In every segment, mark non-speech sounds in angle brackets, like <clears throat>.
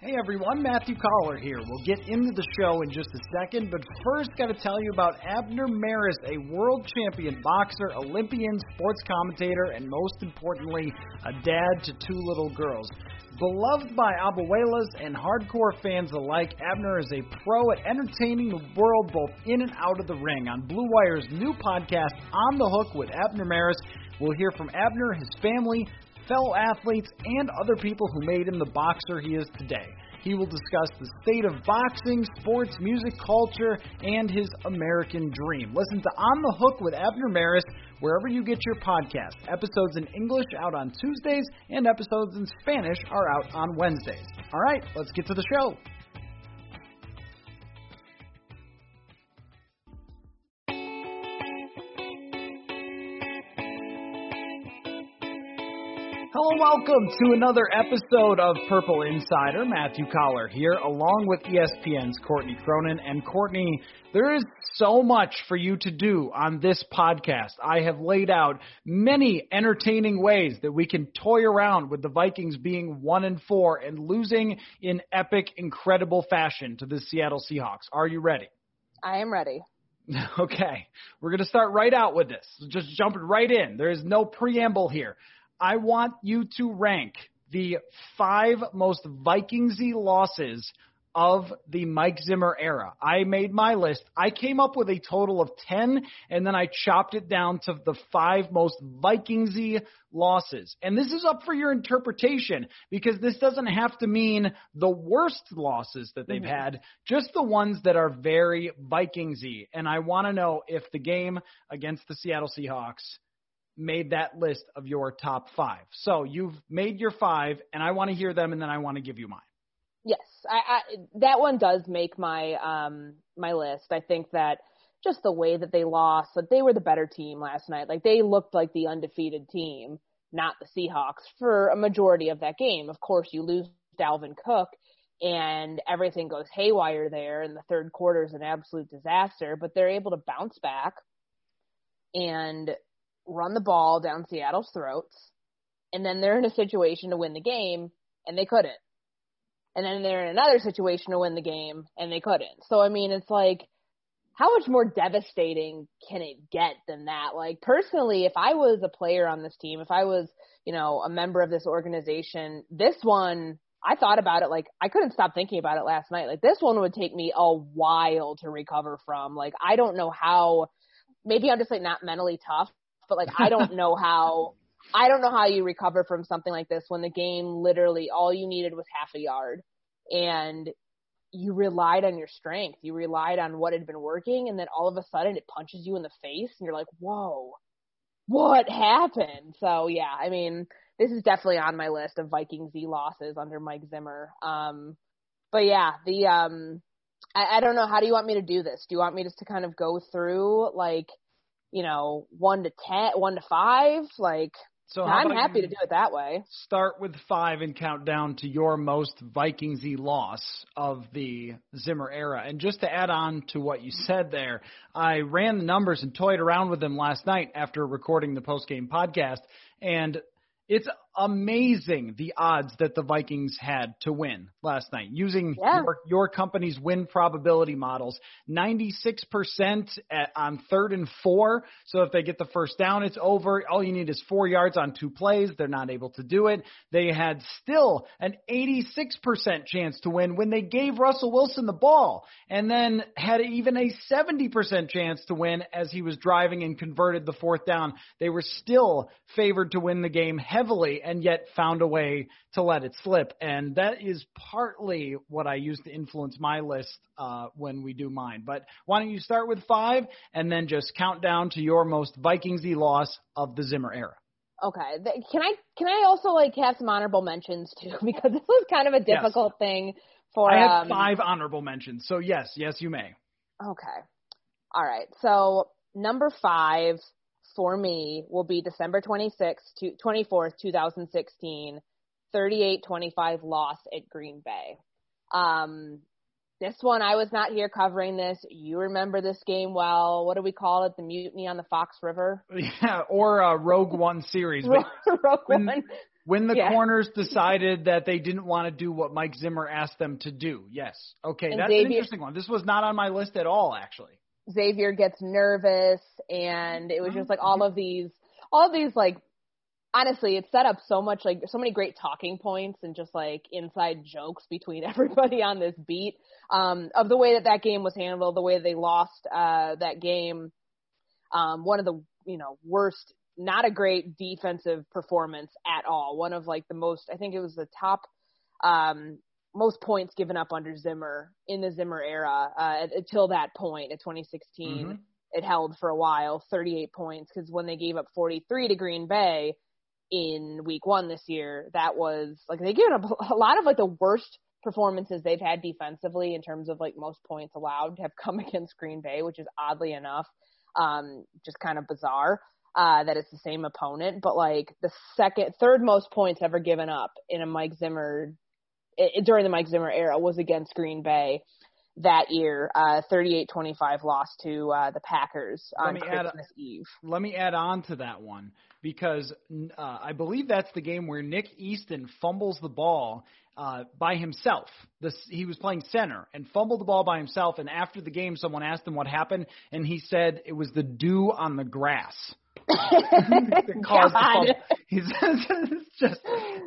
Hey everyone, Matthew Coller here. We'll get into the show in just a second, but first, got to tell you about Abner Mares, a world champion boxer, Olympian, sports commentator, and most importantly, a dad to two little girls. Beloved by abuelas and hardcore fans alike, Abner is a pro at entertaining the world both in and out of the ring. On Blue Wire's new podcast, On the Hook with Abner Mares, we'll hear from Abner, his family, fellow athletes, and other people who made him the boxer he is today. He will discuss the state of boxing, sports, music, culture, and his American dream. Listen to On the Hook with Abner Mares wherever you get your podcast. Episodes in English out on Tuesdays, and episodes in Spanish are out on Wednesdays. All right, let's get to the show. Hello, welcome to another episode of Purple Insider. Matthew Coller here, along with ESPN's Courtney Cronin. And Courtney, there is so much for you to do on this podcast. I have laid out many entertaining ways that we can toy around with the Vikings being one and four and losing in epic, incredible fashion to the Seattle Seahawks. Are you ready? I am ready. <laughs> Okay, we're going to start right out with this. Just jumping right in. There is no preamble here. I want you to rank the five most Vikingsy losses of the Mike Zimmer era. I made my list. I came up with a total of 10 and then I chopped it down to the five most Vikingsy losses. And this is up for your interpretation because this doesn't have to mean the worst losses that they've mm-hmm. had, just the ones that are very Vikingsy. And I want to know if the game against the Seattle Seahawks made that list of your top five. So you've made your five, and I want to hear them, and then I want to give you mine. Yes, I, I, that one does make my um my list. I think that just the way that they lost, that they were the better team last night. Like they looked like the undefeated team, not the Seahawks, for a majority of that game. Of course, you lose Dalvin Cook, and everything goes haywire there, and the third quarter is an absolute disaster. But they're able to bounce back and run the ball down Seattle's throats, and then they're in a situation to win the game, and they couldn't. And then they're in another situation to win the game, and they couldn't. So, I mean, it's like, how much more devastating can it get than that? Like, personally, if I was a player on this team, if I was, you know, a member of this organization, this one, I thought about it like I couldn't stop thinking about it last night. Like this one would take me a while to recover from. Like I don't know how maybe I'm just like not mentally tough but like I don't know how I don't know how you recover from something like this when the game literally all you needed was half a yard and you relied on your strength. You relied on what had been working and then all of a sudden it punches you in the face and you're like, "Whoa. What happened?" So, yeah, I mean, this is definitely on my list of Vikingsy losses under Mike Zimmer. Um but yeah, the um I, I don't know how do you want me to do this? Do you want me just to kind of go through like you know, one to ten, one to five? Like, So I'm happy to do it that way. Start with five and count down to your most Vikingsy loss of the Zimmer era. And just to add on to what you said there, I ran the numbers and toyed around with them last night after recording the post game podcast, and it's amazing the odds that the Vikings had to win last night using yeah. your, your, company's win probability models. 96% at, on third and four. So if they get the first down, it's over. All you need is four yards on two plays. They're not able to do it. They had still an 86% chance to win when they gave Russell Wilson the ball and then had even a 70% chance to win as he was driving and converted the fourth down. They were still favored to win the game heavily and yet found a way to let it slip. And that is partly what I use to influence my list uh, when we do mine. But why don't you start with five and then just count down to your most Vikingsy loss of the Zimmer era? Okay. Can I can I also like have some honorable mentions too <laughs> because this was kind of a difficult yes. thing for. I have um, five honorable mentions, so yes, yes, you may. Okay. All right. So number five for me will be December 26th, 24th, 2016, 38-25 loss at Green Bay. Um, this one, I was not here covering this. You remember this game well. What do we call it? The mutiny on the Fox River? <laughs> Yeah, or uh, Rogue One series. <laughs> Rogue when, One. When the yeah. corners <laughs> decided that they didn't want to do what Mike Zimmer asked them to do. Yes. Okay, and that's Xavier, an interesting one. This was not on my list at all, actually. Xavier gets nervous and it was just like all of these all of these like honestly it set up so much like so many great talking points and just like inside jokes between <laughs> everybody on this beat. Um of the way that that game was handled the way they lost uh that game um one of the you know worst not a great defensive performance at all. One of like the most i think it was the top um most points given up under Zimmer in the Zimmer era uh, until that point in 2016. Mm-hmm. It held for a while, 38 points, because when they gave up 43 to Green Bay in Week One this year, that was like they gave up a <laughs> lot of like the worst performances they've had defensively in terms of like most points allowed have <laughs> come against Green Bay, which is oddly enough um, just kind of bizarre. Uh, that it's the same opponent, but like the second, third most points ever given up in a Mike Zimmer it, during the Mike Zimmer era was against Green Bay that year, uh, 38-25 loss to uh, the Packers on Christmas add, Eve. Let me add on to that one because uh, I believe that's the game where Nick Easton fumbles the ball uh, by himself. This, he was playing center and fumbled the ball by himself. And after the game, someone asked him what happened, and he said it was the dew on the grass. <laughs> God. <laughs> He's just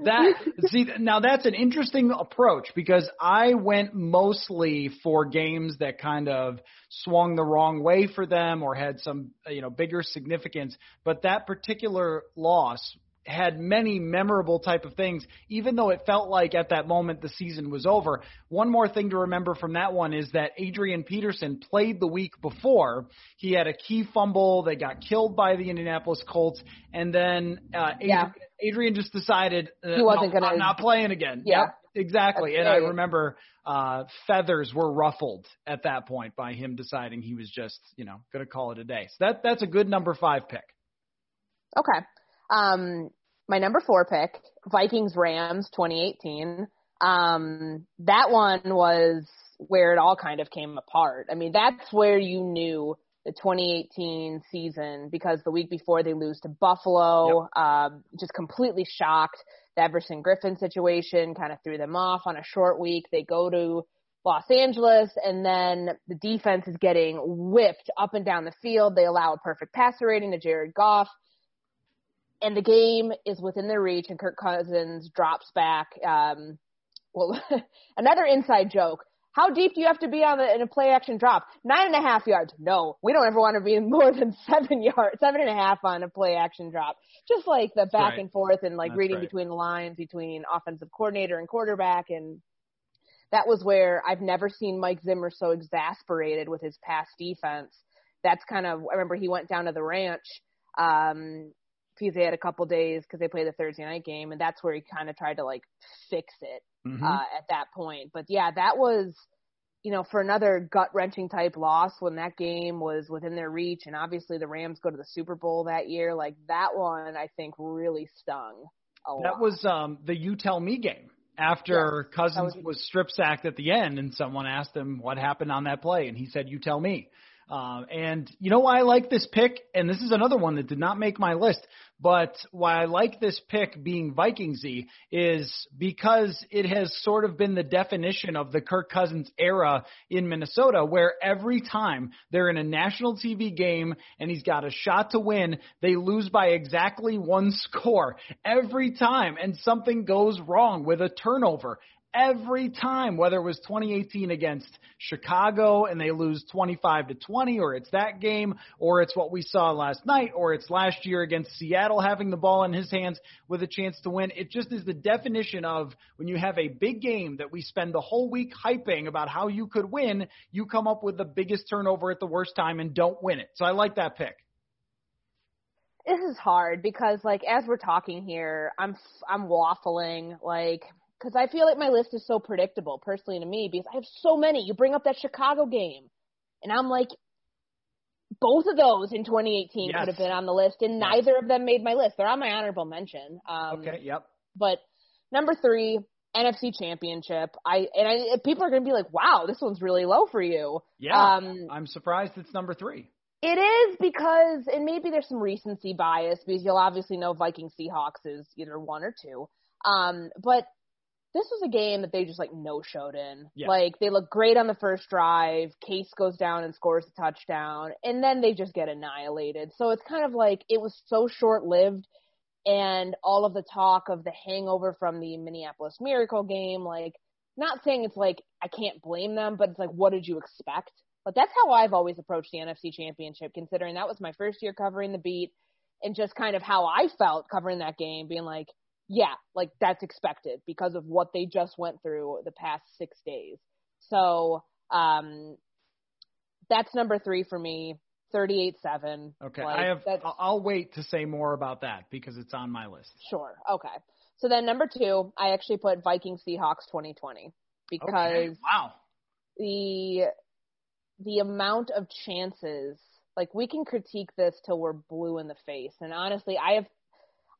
that. See, now that's an interesting approach because I went mostly for games that kind of swung the wrong way for them or had some you know bigger significance. But that particular loss had many memorable type of things, even though it felt like at that moment the season was over. One more thing to remember from that one is that Adrian Peterson played the week before. He had a key fumble. They got killed by the Indianapolis Colts, and then uh, Adrian, yeah. Adrian just decided uh, he wasn't no, to. I'm not playing again. Yeah. Yep, exactly. That's and great. I remember uh, feathers were ruffled at that point by him deciding he was just, you know, going to call it a day. So that that's a good number five pick. Okay. Um, my number four pick, Vikings Rams 2018. Um, that one was where it all kind of came apart. I mean, that's where you knew the 2018 season because the week before they lose to Buffalo, Yep. um, just completely shocked. The Everson Griffen situation kind of threw them off on a short week. They go to Los Angeles, and then the defense is getting whipped up and down the field. They allow a perfect passer rating to Jared Goff, and the game is within their reach. And Kirk Cousins drops back. Um, well, <laughs> another inside joke. How deep do you have to be on the, in a play action drop? Nine and a half yards. No, we don't ever want to be <laughs> more than seven yards, seven and a half on a play action drop. Just like the back right. and forth and like That's reading right. between the lines between offensive coordinator and quarterback and that was where I've never seen Mike Zimmer so exasperated with his pass defense. That's kind of I remember he went down to the ranch um because they had a couple days because they played the Thursday night game, and that's where he kind of tried to like fix it Mhm. uh, at that point. But yeah, that was you know, for another gut wrenching type loss when that game was within their reach, and obviously the Rams go to the Super Bowl that year, like that one, I think really stung. that lot. Was um, the "You Tell Me" game after Yes, Cousins was- was strip sacked at the end, and someone asked him what happened on that play, and he said, "You tell me." Um, and you know why I like this pick, and this is another one that did not make my list, but why I like this pick being Vikingsy is because it has sort of been the definition of the Kirk Cousins era in Minnesota, where every time they're in a national TV game and he's got a shot to win, they lose by exactly one <laughs> score every time, and something goes wrong with a turnover every time, whether it was 2018 against Chicago and they lose 25 to 20, or it's that game, or it's what we saw last night, or it's last year against Seattle having the ball in his hands with a chance to win. It just is the definition of when you have a big game that we spend the whole week hyping about how you could win, you come up with the biggest turnover at the worst time and don't win it. So I like that pick. this is hard because like as we're talking here, I'm I'm waffling like because I feel like my list is so predictable personally to me because I have so many. You bring up that Chicago game, and I'm like, both of those in 2018 Yes. could have been on the list, and Yes. neither of them made my list. They're on my honorable mention. Um, Okay, yep. But number three, NFC Championship. I and I people are gonna be like, wow, this one's really low for you. Yeah. Um, I'm surprised it's number three. it is because, and maybe there's some recency bias because you'll obviously know Viking Seahawks is either one or two. Um, but this was a game that they just like no showed in. Yeah. Like they look great on the first drive. Case goes down and scores a touchdown, and then they just get annihilated. So it's kind of like it was so short lived, and all of the talk of the hangover from the Minneapolis Miracle game, like not saying it's like I can't blame them, but it's like what did you expect? But that's how I've always approached the NFC Championship, considering that was my first year covering the beat, and just kind of how I felt covering that game, being like, yeah, like that's expected because of what they just went through the past six days. So um, that's number three for me, thirty-eight seven. Okay, Like, I have. I'll wait to say more about that because it's on my list. Sure. Okay. So then number two, I actually put Viking Seahawks 2020 because Okay. Wow. the the amount of chances like we can critique this till we're blue in the face and honestly i have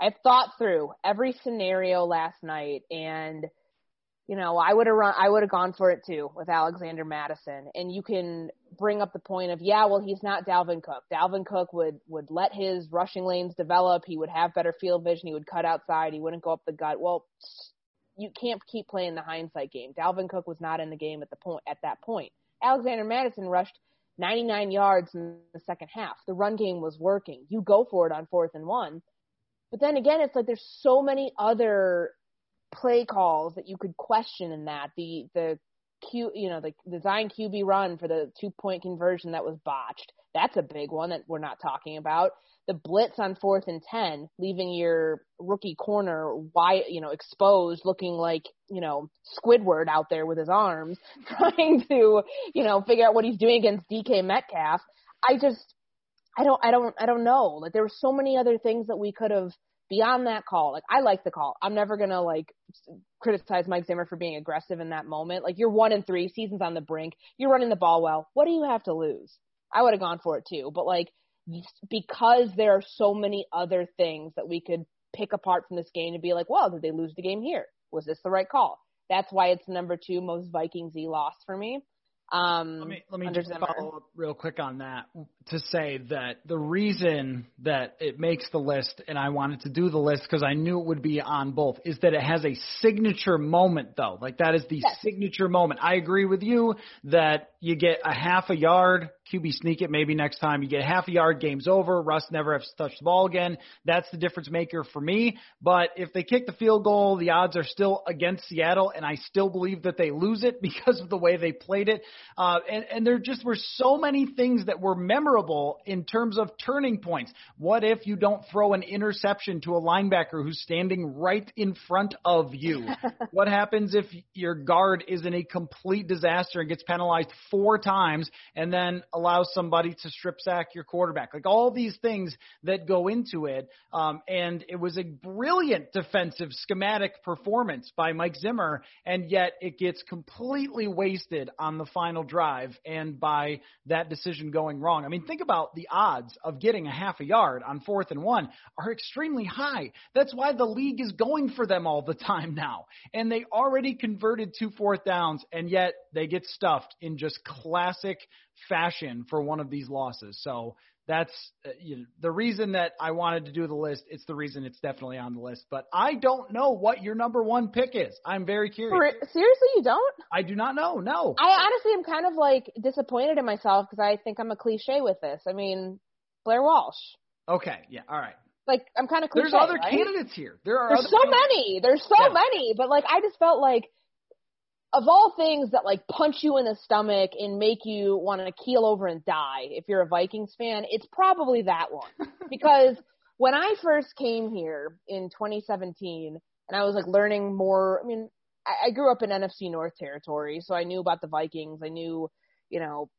i've thought through every scenario last night and you know i would have run i would have gone for it too with Alexander Mattison. And you can bring up the point of yeah well he's not dalvin cook. Dalvin cook would would let his rushing lanes develop. He would have better field vision. He would cut outside. He wouldn't go up the gut. Well you can't keep playing the hindsight game. Dalvin cook was not in the game at the point at that point. Alexander Mattison rushed 99 yards in the second half. The run game was working. You go for it on fourth and one. But then again, it's like there's so many other play calls that you could question in that. The the Q, you know, the design QB run for the two point conversion that was botched. That's a big one that we're not talking about. The blitz on fourth and ten, leaving your rookie corner wide, you know, exposed, looking like you know Squidward out there with his arms, <laughs> trying to you know figure out what he's doing against DK Metcalf. I just, I don't, I don't, I don't know. Like there were so many other things that we could have beyond that call. Like I like the call. I'm never gonna like criticize Mike Zimmer for being aggressive in that moment. Like you're one and three, season's on the brink. You're running the ball well. What do you have to lose? I would have gone for it too, but like because there are so many other things that we could pick apart from this game to be like, well, did they lose the game here? Was this the right call? That's why it's number two most Vikingsy loss for me. Um, Let me let me just follow up real quick on that to say that the reason that it makes the list and I wanted to do the list because I knew it would be on both is that it has a signature moment though. Like that is the Yes. signature moment. I agree with you that you get a half a yard, QB sneak it maybe next time. You get half a yard, game's over. Russ never has to touch the ball again. That's the difference maker for me. But if they kick the field goal, the odds are still against Seattle, and I still believe that they lose it <laughs> because of the way they played it. Uh, and, and there just were so many things that were memorable horrible in terms of turning points. What if you don't throw an interception to a linebacker who's standing right in front of you? <laughs> what happens if your guard is in a complete disaster and gets penalized four times and then allows somebody to strip sack your quarterback? Like all these things that go into it. Um, and it was a brilliant defensive schematic performance by Mike Zimmer, and yet it gets completely wasted on the final drive and by that decision going wrong. I mean, think about the odds of getting a half a yard on fourth and one are extremely high. That's why the league is going for them all the <laughs> time now. And they already converted two fourth downs, and yet they get stuffed in just classic fashion for one of these losses. So that's uh, you know, the reason that I wanted to do the list. It's the reason it's definitely on the list. But I don't know what your number one pick is. I'm very curious. Seriously, you don't? I do not know. No. I honestly am kind of like disappointed in myself because I think I'm a cliche with this. I mean, Blair Walsh. Okay. Yeah. All right. Like I'm kind of cliche. There's other right? candidates here. There are. There's so candidates. many. There's so Yeah. many. But like I just felt like of all things that like punch you in the stomach and make you want to keel over and die if you're a Vikings fan, it's probably that one. <laughs> because when I first came here in 2017 and I was like learning more, I mean, I, I grew up in NFC North territory, so I knew about the Vikings. I knew, you know,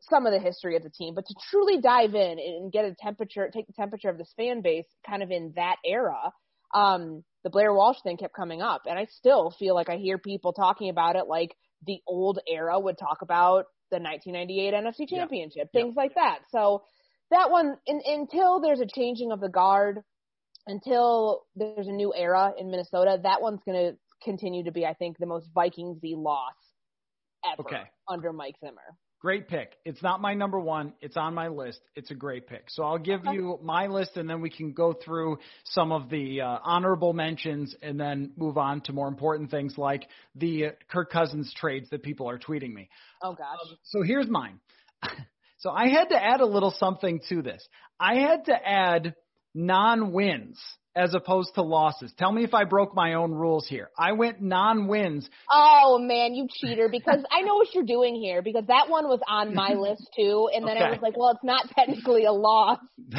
some of the history of the team, but to truly dive in and get a temperature, take the temperature of this fan base kind of in that era, um, the Blair Walsh thing kept coming up. And I still feel like I hear people talking about it like the old era would talk about the 1998 NFC Championship, Yeah. things like that. So that one, in, until there's a changing of the guard, until there's a new era in Minnesota, that one's going to continue to be, I think, the most Vikingsy loss ever Okay. under Mike Zimmer. Great pick. It's not my number one. It's on my list. It's a great pick. So I'll give Okay. you my list, and then we can go through some of the uh, honorable mentions, and then move on to more important things like the uh, Kirk Cousins trades that people are tweeting me. Oh gosh. So here's mine. <laughs> so I had to add a little something to this. I had to add non-wins as opposed to losses. Tell me if I broke my own rules here. I went non-wins. Oh man, you cheater! Because I know what you're doing here. Because that one was on my <laughs> list too, and then I was like, well, it's not technically a loss. <laughs>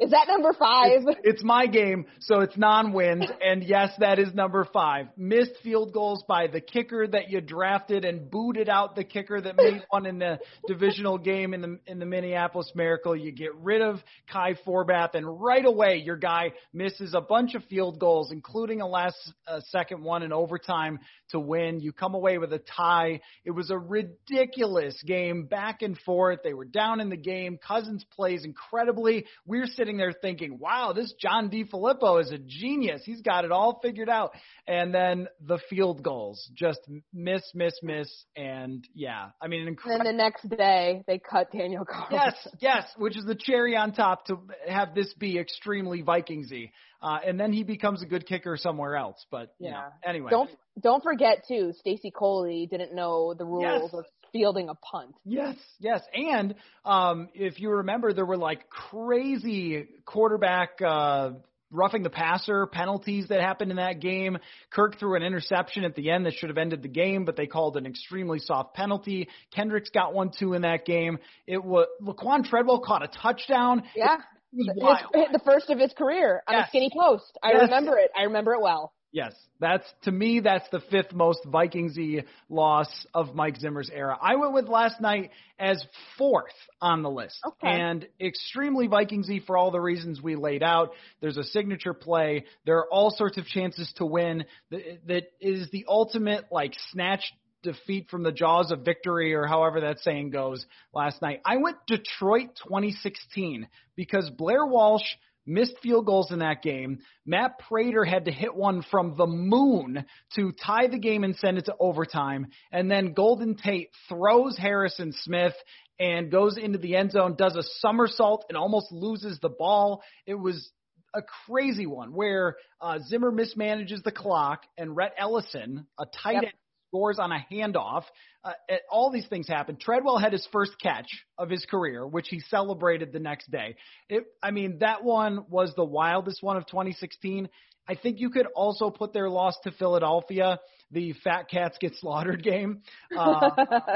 Is that number five? It's my game, so it's non-wins, and yes, that is number five. Missed field goals by the kicker that you drafted and booted out the kicker that made one in the divisional game in the in the Minneapolis Miracle. You get rid of Kai Forbath, and right away your guy misses a bunch of field goals, including a last uh, second one in overtime to win. You come away with a tie. It was a ridiculous game, back and forth. They were down in the game. Cousins plays incredibly. We're sitting there thinking, wow, this John DeFilippo is a genius. He's got it all figured out. And then the field goals just miss, miss, miss. And yeah, I mean, incredible. then the next day, they cut Daniel Carlson. Yes, yes, which is the cherry on top to have this be extremely Vikingsy. Uh, and then he becomes a good kicker somewhere else. But you know, Yeah. anyway, Don't don't forget too, Stacy Coley didn't know the rules Yes. of fielding a punt. Yes, yes. And um, if you remember, there were like crazy quarterback uh, roughing the passer penalties that happened in that game. Kirk threw an interception at the end that should have ended the game, but they called an extremely soft penalty. Kendricks got one too in that game. It was Laquan Treadwell caught a touchdown. Yeah. It was His, the first of his career on Yes. a skinny post. I Yes. remember it. I remember it well. Yes, that's to me that's the fifth most Vikingsy loss of Mike Zimmer's era. I went with last night as fourth on the list, Okay. and extremely Vikingsy for all the reasons we laid out. There's a signature play. There are all sorts of chances to win. That, that is the ultimate like snatch defeat from the jaws of victory or however that saying goes last night. I went Detroit 2016 because Blair Walsh missed field goals in that game. Matt Prater had to hit one from the moon to tie the game and send it to overtime. And then Golden Tate throws Harrison Smith and goes into the end zone, does a somersault and almost loses the ball. It was a crazy one where uh, Zimmer mismanages the clock and Rhett Ellison, a tight Yep. end, scores on a handoff. Uh, all these things happened. Treadwell had his first catch of his career, which he celebrated the next day. It, I mean, that one was the wildest one of 2016. I think you could also put their loss to Philadelphia, the Fat Cats Get Slaughtered game. <laughs> Uh,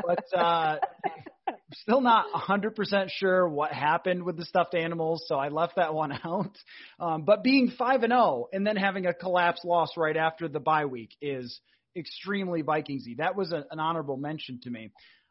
but uh, still not 100% sure what happened with the stuffed animals, so I left that one <laughs> out. Um, but being 5 and 0 and then having a collapse loss right after the bye week is extremely Vikingsy. That was a, an honorable mention to me.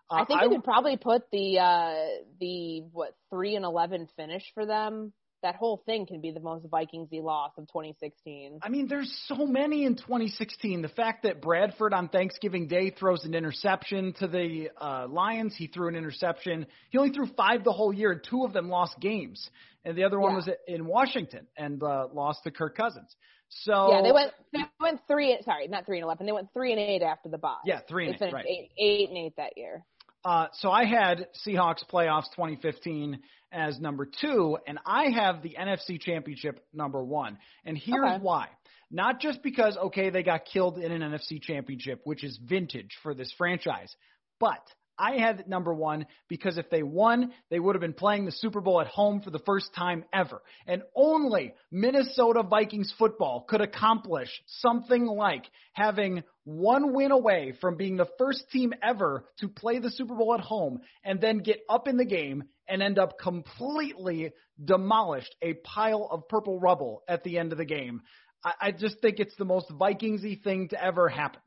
Uh, I think I, you could probably put the uh the what 3 and 11 finish for them that whole thing can be the most Vikingsy loss of 2016. I mean, there's so many in 2016. The fact that Bradford on Thanksgiving Day throws an interception to the uh, Lions, he threw an interception. He only threw five the whole year, and two of them lost games, and the other one yeah. was in Washington and uh, lost to Kirk Cousins. So yeah, they went they went three. Sorry, not three and eleven. They went three and eight after the bye. Yeah, three and they eight. Right. Eight, eight and eight that year. Uh, so I had Seahawks playoffs 2015 as number two, and I have the NFC Championship number one. And here's okay. why. Not just because, okay, they got killed in an NFC Championship, which is vintage for this franchise, but I had number one because if they won, they would have been playing the Super Bowl at home for the first time ever. And only Minnesota Vikings football could accomplish something like having one win away from being the first team ever to play the Super Bowl at home and then get up in the game and end up completely demolished a pile of purple rubble at the end of the game. I, I just think it's the most Vikingsy thing to ever happen.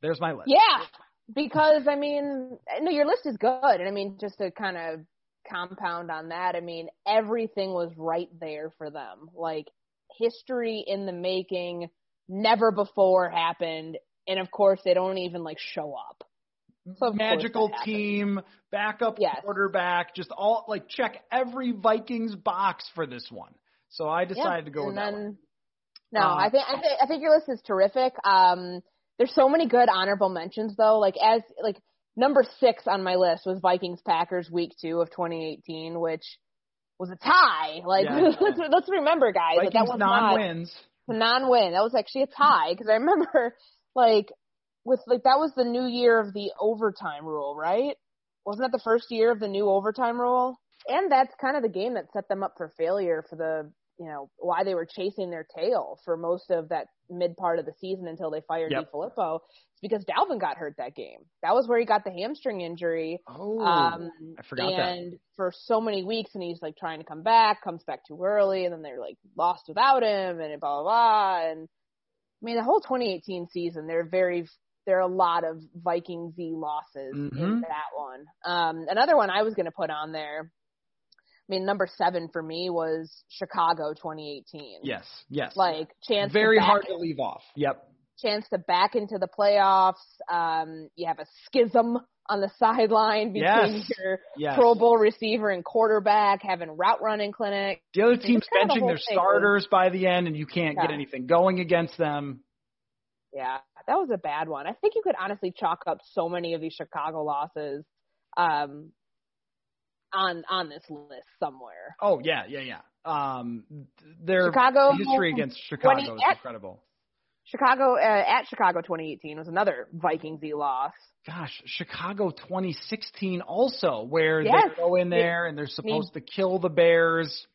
There's my list. Yeah, because I mean, no, your list is good, and I mean, just to kind of compound on that, I mean, everything was right there for them. Like history in the making, never before happened, and of course, they don't even like show up. So magical team, backup yes. quarterback, just all like check every Vikings box for this one. So I decided to go with then, that one. No, uh, I think I think I think your list is terrific. Um, there's so many good honorable mentions though. Like as like number six on my list was Vikings Packers Week Two of 2018, which was a tie. Like yeah. <laughs> let's, let's remember, guys, Vikings that, that was non-wins. Not, a non-win. That was actually a tie because I remember <laughs> like with like that was the new year of the overtime rule, right? Wasn't that the first year of the new overtime rule? And that's kind of the game that set them up for failure for the you know why they were chasing their tail for most of that mid part of the season until they fired yep. DeFilippo. It's because Dalvin got hurt that game. That was where he got the hamstring injury. Oh, um, I forgot and that. for so many weeks, and he's like trying to come back, comes back too early, and then they're like lost without him, and blah blah blah. And I mean, the whole 2018 season, they're very there are a lot of Vikingsy losses mm-hmm. in that one. Um, another one I was going to put on there I mean, number seven for me was Chicago 2018. Yes, yes. Like chance. Very to hard to leave off. Yep. Chance to back into the playoffs. Um, you have a schism on the <laughs> sideline between yes. your yes. Pro Bowl receiver and quarterback, having route running clinic. The other team's benching their starters by the end, and you can't yeah. get anything going against them. Yeah, that was a bad one. I think you could honestly chalk up so many of these Chicago losses um, on on this list somewhere. Oh yeah, yeah, yeah. Um, their Chicago history against Chicago 20, is at, incredible. Chicago uh, at Chicago 2018 was another Vikingsy loss. Gosh, Chicago 2016 also, where yes. they go in there and they're supposed to kill the Bears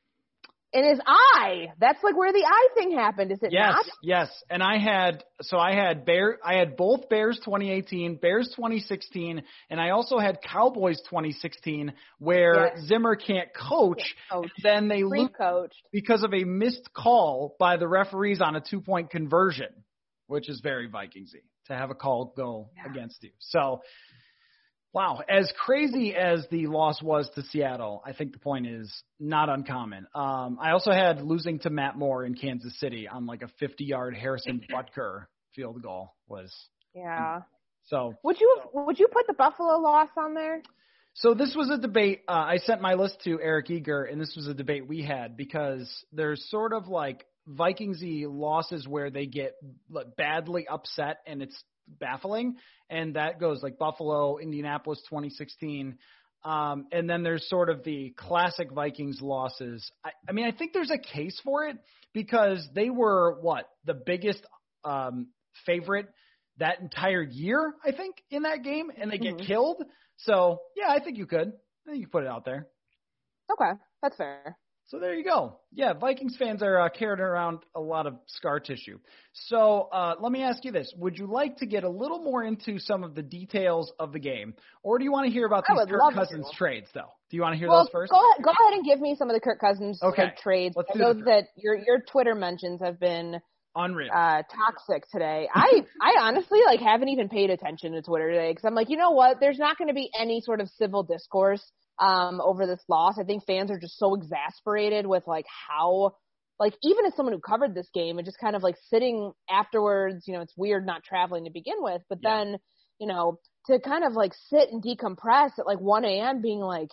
in his eye. That's like where the eye thing happened, is it yes, not? Yes, And I had so I had Bear I had both Bears 2018, Bears 2016, and I also had Cowboys 2016 where yes. Zimmer can't coach, coach. then they lose because of a missed call by the referees on a two-point conversion, which is very Vikingsy to have a call go yeah. against you. So Wow, as crazy as the loss was to Seattle, I think the point is not uncommon. Um, I also had losing to Matt Moore in Kansas City on like a 50-yard Harrison <laughs> Butker field goal was. Yeah. So would you would you put the Buffalo loss on there? So this was a debate. Uh, I sent my list to Eric Eager, and this was a debate we had because there's sort of like Vikingsy losses where they get badly upset and it's baffling. And that goes like Buffalo, Indianapolis 2016. Um, and then there's sort of the classic Vikings losses. I, I mean, I think there's a case for it because they were what the biggest um, favorite that entire year, I think, in that game, and they get mm-hmm. killed. So yeah, I think you could. I think you put it out there. Okay, that's fair. So there you go. Yeah, Vikings fans are uh, carrying around a lot of scar tissue. So uh, let me ask you this: Would you like to get a little more into some of the details of the game, or do you want to hear about these Kirk Cousins to. trades? Though, do you want to hear well, those first? Go ahead, go ahead and give me some of the Kirk Cousins okay. like, trades. Let's I know that your your Twitter mentions have been unreal, uh, toxic today. I I honestly like haven't even paid attention to Twitter today because I'm like, you know what? There's not going to be any sort of civil discourse um, over this loss. I think fans are just so exasperated with like how, like even as someone who covered this game and just kind of like sitting afterwards, you know, it's weird not traveling to begin with, but yeah. then, you know, to kind of like sit and decompress at like 1 a.m. being like,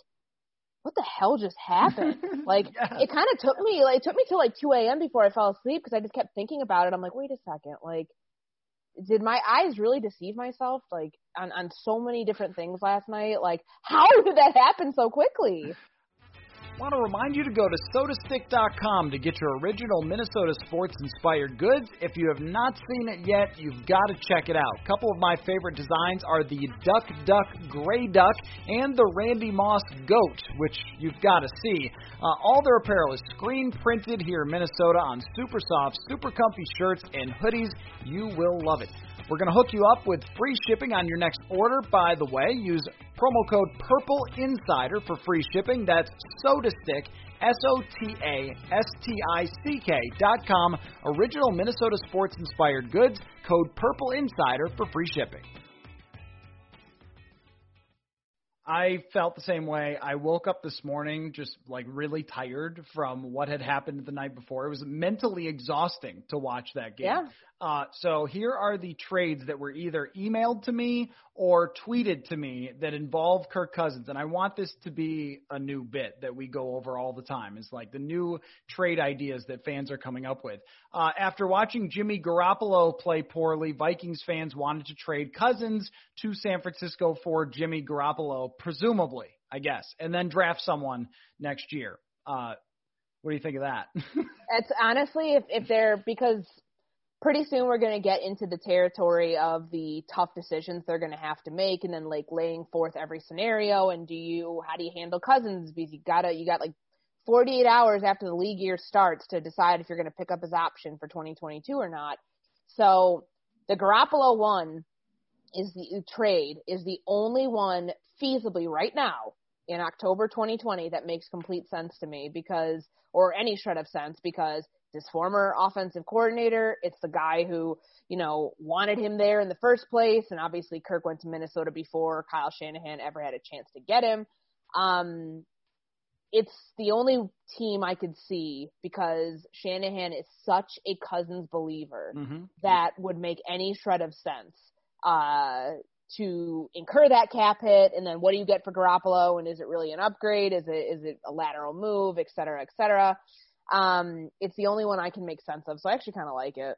what the hell just happened? <laughs> Like yeah. it kind of took me, like it took me till like 2 a.m. before I fell asleep because I just kept thinking about it. I'm like, wait a second, like did my eyes really deceive myself like on on so many different things last night like how <laughs> did that happen so quickly Want to remind you to go to sotastick.com to get your original Minnesota sports inspired goods. If you have not seen it yet, you've got to check it out. A couple of my favorite designs are the Duck Duck Gray Duck and the Randy Moss Goat, which you've got to see. Uh, all their apparel is screen printed here in Minnesota on super soft, super comfy shirts and hoodies. You will love it. We're going to hook you up with free shipping on your next order. By the way, use promo code Purple Insider for free shipping. That's SotaStick, S O T A S T I C K dot com. Original Minnesota sports inspired goods. Code Purple Insider for free shipping. I felt the same way. I woke up this morning just like really tired from what had happened the night before. It was mentally exhausting to watch that game. Yeah. Uh, so here are the trades that were either emailed to me or tweeted to me that involve Kirk Cousins. And I want this to be a new bit that we go over all the time. Is like the new trade ideas that fans are coming up with. Uh, after watching Jimmy Garoppolo play poorly, Vikings fans wanted to trade Cousins to San Francisco for Jimmy Garoppolo, presumably, I guess, and then draft someone next year. Uh, what do you think of that? <laughs> it's honestly, if if they're because pretty soon we're going to get into the territory of the tough decisions they're going to have to make and then like laying forth every scenario and do you how do you handle cousins because you gotta you got like 48 hours after the league year starts to decide if you're going to pick up his option for 2022 or not so the Garoppolo one is the trade is the only one feasibly right now in October 2020 that makes complete sense to me because or any shred of sense because his former offensive coordinator. It's the guy who, you know, wanted him there in the first place. And obviously Kirk went to Minnesota before Kyle Shanahan ever had a chance to get him. Um, it's the only team I could see because Shanahan is such a Cousins believer mm-hmm. that would make any shred of sense. Uh, to incur that cap hit, and then what do you get for Garoppolo, and is it really an upgrade? Is it is it a lateral move, et cetera, et cetera? Um, it's the only one I can make sense of, so I actually kind of like it.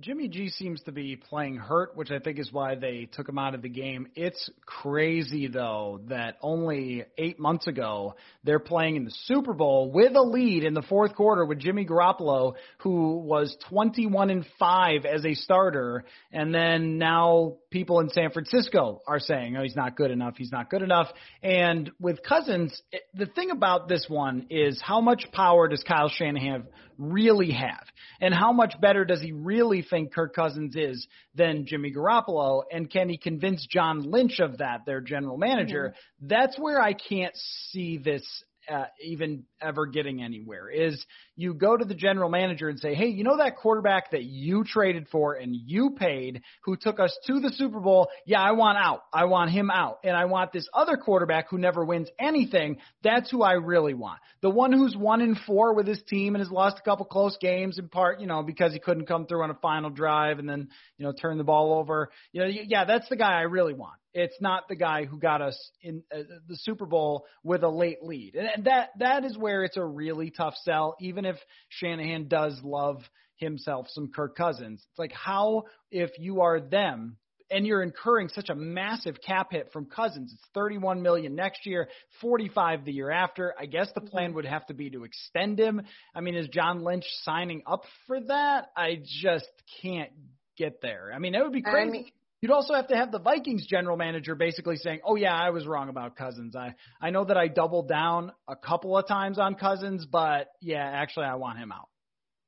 Jimmy G seems to be playing hurt, which I think is why they took him out of the game. It's crazy though that only eight months ago they're playing in the Super Bowl with a lead in the fourth quarter with Jimmy Garoppolo, who was 21 and five as a starter, and then now people in San Francisco are saying, "Oh, he's not good enough. He's not good enough." And with Cousins, it, the thing about this one is how much power does Kyle Shanahan really have, and how much better does he really think Kirk Cousins is than Jimmy Garoppolo, and can he convince John Lynch of that, their general manager? Mm-hmm. That's where I can't see this uh, even ever getting anywhere is you go to the general manager and say, hey, you know that quarterback that you traded for and you paid who took us to the Super Bowl? Yeah, I want out. I want him out. And I want this other quarterback who never wins anything. That's who I really want. The one who's one in four with his team and has lost a couple close games in part, you know, because he couldn't come through on a final drive and then, you know, turn the ball over. You know, yeah, that's the guy I really want. It's not the guy who got us in uh, the Super Bowl with a late lead. And that that is where it's a really tough sell even if Shanahan does love himself some Kirk Cousins. It's like how if you are them and you're incurring such a massive cap hit from Cousins. It's 31 million next year, 45 the year after. I guess the plan mm-hmm. would have to be to extend him. I mean, is John Lynch signing up for that? I just can't get there. I mean, it would be crazy. I mean, You'd also have to have the Vikings general manager basically saying, "Oh yeah, I was wrong about Cousins. I I know that I doubled down a couple of times on Cousins, but yeah, actually I want him out."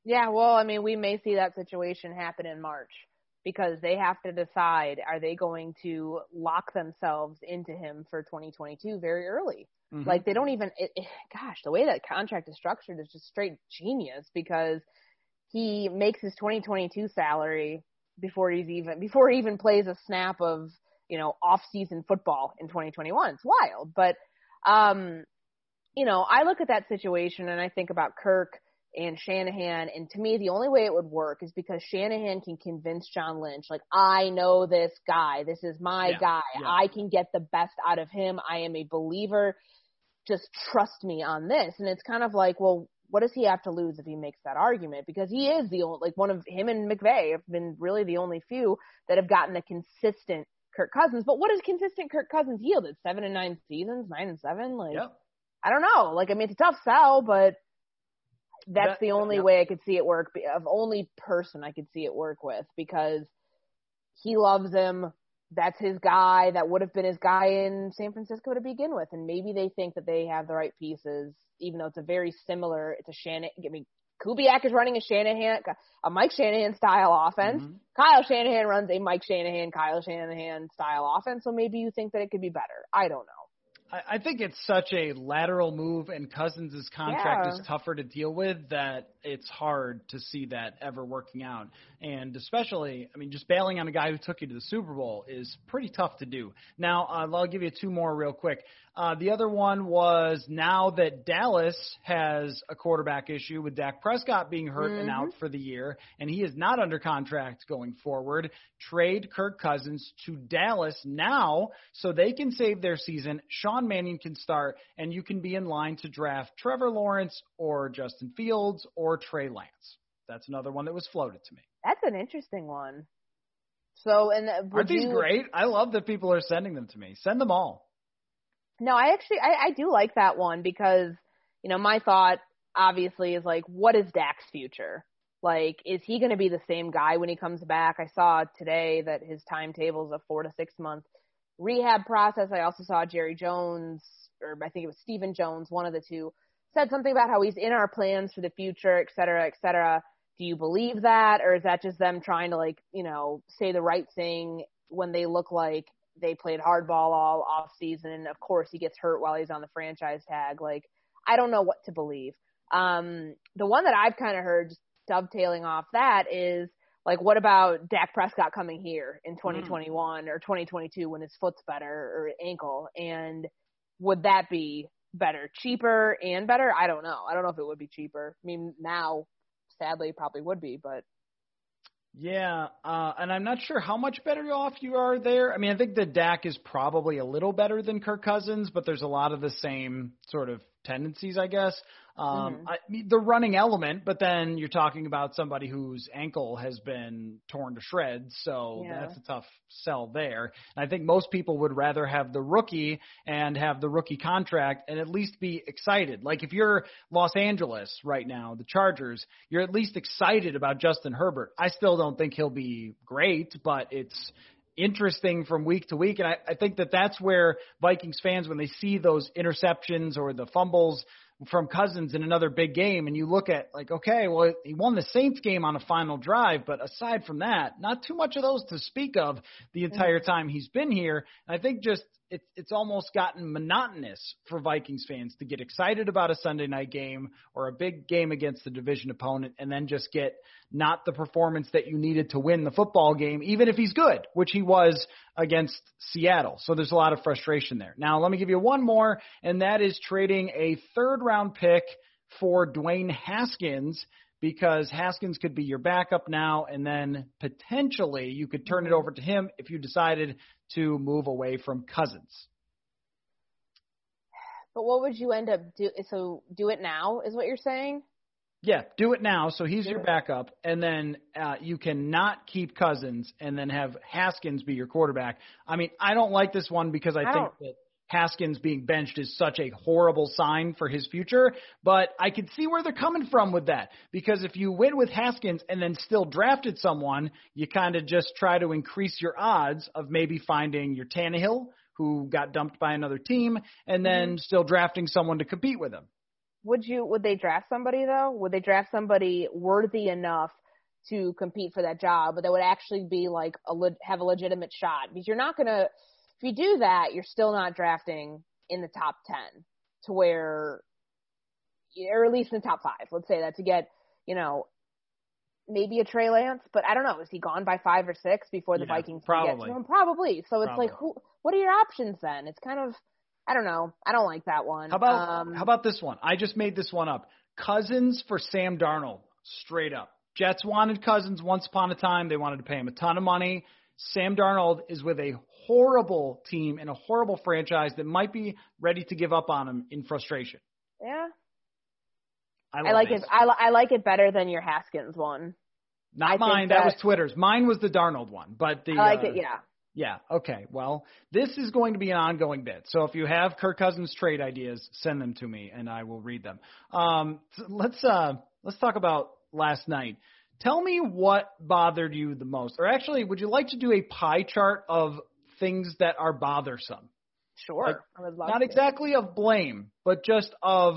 Yeah, well, I mean, we may see that situation happen in March because they have to decide are they going to lock themselves into him for 2022 very early. Mm-hmm. Like they don't even it, it, gosh, the way that contract is structured is just straight genius because he makes his 2022 salary before he's even before he even plays a snap of you know off-season football in 2021. It's wild, but um, you know I look at that situation and I think about Kirk and Shanahan, and to me the only way it would work is because Shanahan can convince John Lynch like I know this guy, this is my yeah, guy, yeah. I can get the best out of him. I am a believer. Just trust me on this, and it's kind of like well what does he have to lose if he makes that argument? Because he is the only, like one of him and McVay have been really the only few that have gotten a consistent Kirk Cousins. But what has consistent Kirk Cousins yielded? Seven and nine seasons, nine and seven. Like, yep. I don't know. Like, I mean, it's a tough sell, but that's that, the only way I could see it work. Of only person I could see it work with because he loves him. That's his guy. That would have been his guy in San Francisco to begin with. And maybe they think that they have the right pieces even though it's a very similar, it's a Shanahan. I mean, Kubiak is running a Shanahan, a Mike Shanahan style offense. Mm-hmm. Kyle Shanahan runs a Mike Shanahan, Kyle Shanahan style offense. So maybe you think that it could be better. I don't know. I think it's such a lateral move, and Cousins' contract yeah. is tougher to deal with that it's hard to see that ever working out. And especially, I mean, just bailing on a guy who took you to the Super Bowl is pretty tough to do. Now, uh, I'll give you two more real quick. Uh, the other one was now that Dallas has a quarterback issue with Dak Prescott being hurt mm-hmm. and out for the year, and he is not under contract going forward, trade Kirk Cousins to Dallas now so they can save their season. Sean Mannion can start, and you can be in line to draft Trevor Lawrence or Justin Fields or Trey Lance. That's another one that was floated to me. That's an interesting one. So, and uh, aren't these you... great? I love that people are sending them to me. Send them all. No, I actually I, I do like that one because you know my thought obviously is like, what is Dak's future? Like, is he going to be the same guy when he comes back? I saw today that his timetable is a four to six month rehab process. I also saw Jerry Jones, or I think it was Stephen Jones, one of the two, said something about how he's in our plans for the future, et cetera, et cetera. Do you believe that, or is that just them trying to like, you know, say the right thing when they look like they played hardball all off season. And of course, he gets hurt while he's on the franchise tag. Like, I don't know what to believe. Um, the one that I've kind of heard just dovetailing off that is like, what about Dak Prescott coming here in 2021 mm. or 2022 when his foot's better or ankle? And would that be better, cheaper and better? I don't know. I don't know if it would be cheaper. I mean, now, sadly, probably would be, but yeah, uh, and I'm not sure how much better off you are there. I mean, I think the Dak is probably a little better than Kirk Cousins, but there's a lot of the same sort of tendencies, I guess. Um, mm-hmm. I, the running element, but then you're talking about somebody whose ankle has been torn to shreds, so yeah. that's a tough sell there. And I think most people would rather have the rookie and have the rookie contract and at least be excited. Like if you're Los Angeles right now, the Chargers, you're at least excited about Justin Herbert. I still don't think he'll be great, but it's interesting from week to week. And I, I think that that's where Vikings fans, when they see those interceptions or the fumbles from Cousins in another big game, and you look at like, okay, well, he won the Saints game on a final drive, but aside from that, not too much of those to speak of the entire time he's been here. And I think just it's it's almost gotten monotonous for Vikings fans to get excited about a Sunday night game or a big game against the division opponent and then just get not the performance that you needed to win the football game, even if he's good, which he was against Seattle. So there's a lot of frustration there. Now let me give you one more, and that is trading a third round pick for Dwayne Haskins because Haskins could be your backup now, and then potentially you could turn it over to him if you decided to move away from Cousins. But what would you end up do? So do it now is what you're saying? Yeah, do it now. So he's do your it. backup, and then uh, you cannot keep Cousins, and then have Haskins be your quarterback. I mean, I don't like this one because I, I think that Haskins being benched is such a horrible sign for his future, but I can see where they're coming from with that. Because if you win with Haskins and then still drafted someone, you kind of just try to increase your odds of maybe finding your Tannehill, who got dumped by another team, and then mm-hmm. still drafting someone to compete with him. Would you? Would they draft somebody though? Would they draft somebody worthy enough to compete for that job, but that would actually be like a have a legitimate shot? Because you're not gonna if you do that, you're still not drafting in the top 10 to where, or at least in the top five. Let's say that to get, you know, maybe a Trey Lance, but I don't know. Is he gone by five or six before the yeah, Vikings probably. get to him? Probably. So it's probably. like, who? What are your options then? It's kind of, I don't know. I don't like that one. How about um, how about this one? I just made this one up. Cousins for Sam Darnold, straight up. Jets wanted Cousins once upon a time. They wanted to pay him a ton of money. Sam Darnold is with a horrible team and a horrible franchise that might be ready to give up on him in frustration. Yeah. I, I like it. I, I like it better than your Haskins one. Not I mine. That, that, was Twitter's. Mine was the Darnold one, but the. I like uh, it. Yeah. Yeah. Okay. Well, this is going to be an ongoing bit. So if you have Kirk Cousins trade ideas, send them to me and I will read them. Um, let's uh, let's talk about last night. Tell me what bothered you the most, or actually, would you like to do a pie chart of things that are bothersome? Sure. Like, I would love not to. exactly of blame, but just of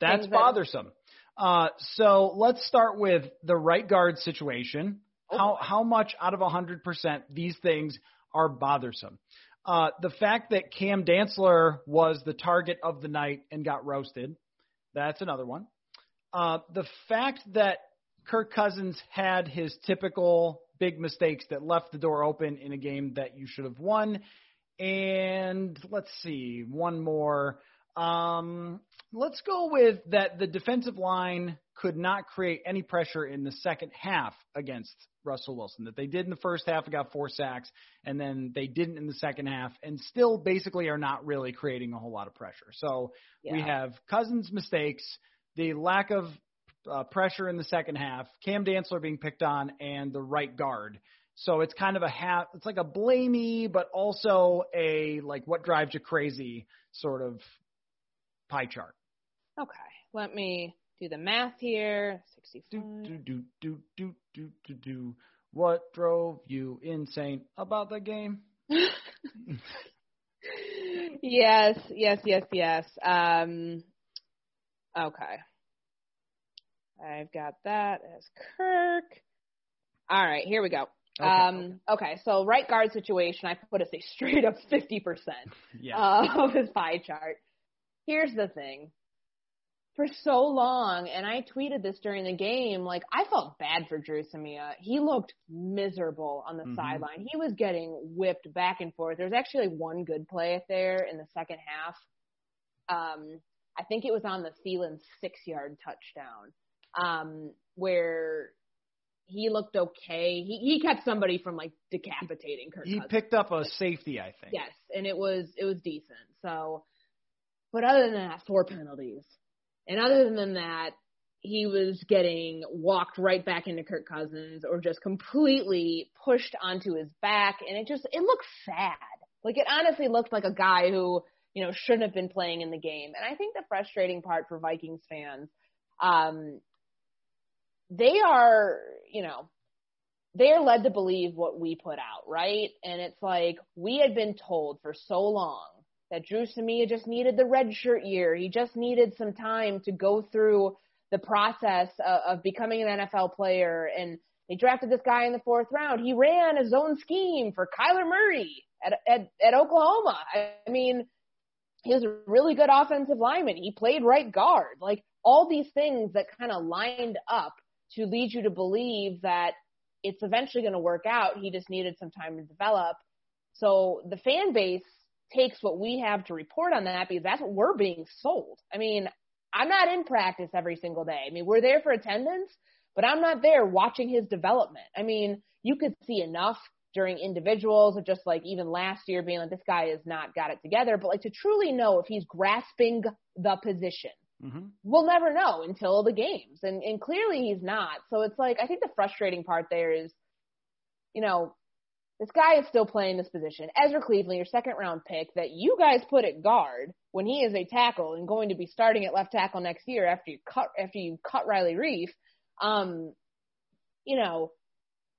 that's things bothersome. Uh, so let's start with the right guard situation. Oh. How how much out of 100% these things are bothersome? Uh, the fact that Cam Dantzler was the target of the night and got roasted. That's another one. Uh, the fact that Kirk Cousins had his typical big mistakes that left the door open in a game that you should have won. And let's see, one more. Um, let's go with that the defensive line could not create any pressure in the second half against Russell Wilson. That they did in the first half and got four sacks, and then they didn't in the second half, and still basically are not really creating a whole lot of pressure. So yeah. we have Cousins' mistakes, the lack of uh, pressure in the second half, Cam Dantzler being picked on, and the right guard. So it's kind of a half. It's like a blamey, but also a like what drives you crazy sort of pie chart. Okay, let me do the math here. Sixty-five. Do do do do do do do. What drove you insane about the game? <laughs> yes, yes, yes, yes. Um, okay. I've got that as Kirk. All right, here we go. Okay. Um, okay, so right guard situation, I put as a straight up 50% <laughs> yeah. uh, <laughs> of his pie chart. Here's the thing. For so long, and I tweeted this during the game, like I felt bad for Dru Samia. He looked miserable on the mm-hmm. sideline. He was getting whipped back and forth. There was actually one good play there in the second half. Um, I think it was on the Thielen six yard touchdown um, where he looked okay. He he kept somebody from like decapitating Kirk. He Cousins. picked up a safety, I think. Yes, and it was it was decent. So, but other than that, four penalties, and other than that, he was getting walked right back into Kirk Cousins or just completely pushed onto his back, and it just it looked sad. Like it honestly looked like a guy who you know shouldn't have been playing in the game. And I think the frustrating part for Vikings fans um, they are, you know, they are led to believe what we put out, right? And it's like we had been told for so long that Dru Samia just needed the red shirt year. He just needed some time to go through the process of, of becoming an NFL player. And they drafted this guy in the fourth round. He ran a zone scheme for Kyler Murray at, at, at Oklahoma. I mean, he was a really good offensive lineman. He played right guard. Like all these things that kind of lined up to lead you to believe that it's eventually going to work out. He just needed some time to develop. So the fan base takes what we have to report on that because that's what we're being sold. I mean, I'm not in practice every single day. I mean, we're there for attendance, but I'm not there watching his development. I mean, you could see enough during individuals of just like even last year being like, this guy has not got it together, but like to truly know if he's grasping the position Mm-hmm. We'll never know until the games, and and clearly he's not. So it's like I think the frustrating part there is, you know, This guy is still playing this position. Ezra Cleveland, your second round pick that you guys put at guard when he is a tackle and going to be starting at left tackle next year after you cut after you cut Riley Reiff. Um, you know,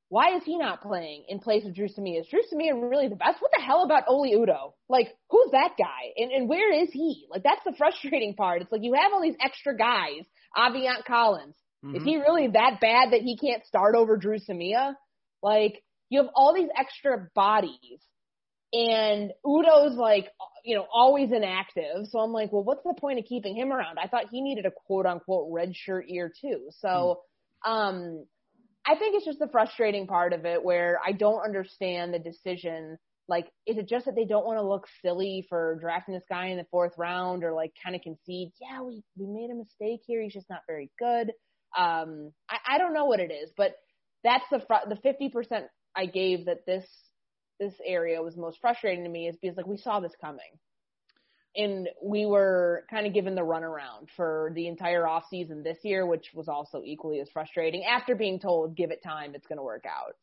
why is he not playing in place of Dru Samia? Is Dru Samia really the best? What the hell about Oli Udoh? Like, who's that guy? And, and where is he? Like, that's the <laughs> frustrating part. It's like you have all these extra guys. Aviante Collins. Mm-hmm. Is he really that bad that he can't start over Dru Samia? Like, you have all these extra bodies and Udoh's like, you know, always inactive. So I'm like, well, what's the point of keeping him around? I thought he needed a quote unquote red shirt year too. So, mm. um, I think it's just the frustrating part of it where I don't understand the decision. Like, is it just that they don't want to look silly for drafting this guy in the fourth round or like kind of concede, yeah, we, we made a mistake here. He's just not very good. Um, I, I don't know what it is, but that's the fr- the 50% I gave that this this area was most frustrating to me is because like we saw this coming. And we were kind of given the runaround for the entire off season this year, which was also equally as frustrating after being told, give it time, it's going to work out.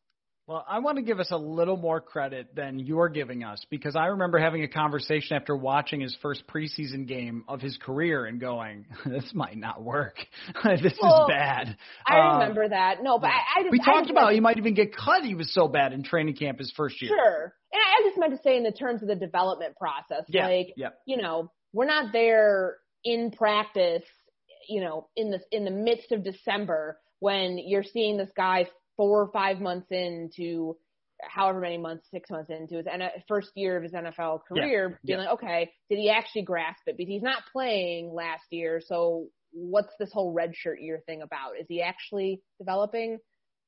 Well, I want to give us a little more credit than you're giving us because I remember having a conversation after watching his first preseason game of his career and going, <laughs> "This might not work. <laughs> this well, is bad." I um, remember that. No, but I, I just, we talked just about he might even get cut. He was so bad in training camp his first year. Sure, and I just meant to say in the terms of the development process, yeah, like yeah. you know, we're not there in practice, you know, in the in the midst of December when you're seeing this guy four or five months into however many months, six months into his first year of his NFL career, yeah. being yeah. like, okay, did he actually grasp it? Because he's not playing last year, so what's this whole red shirt year thing about? Is he actually developing?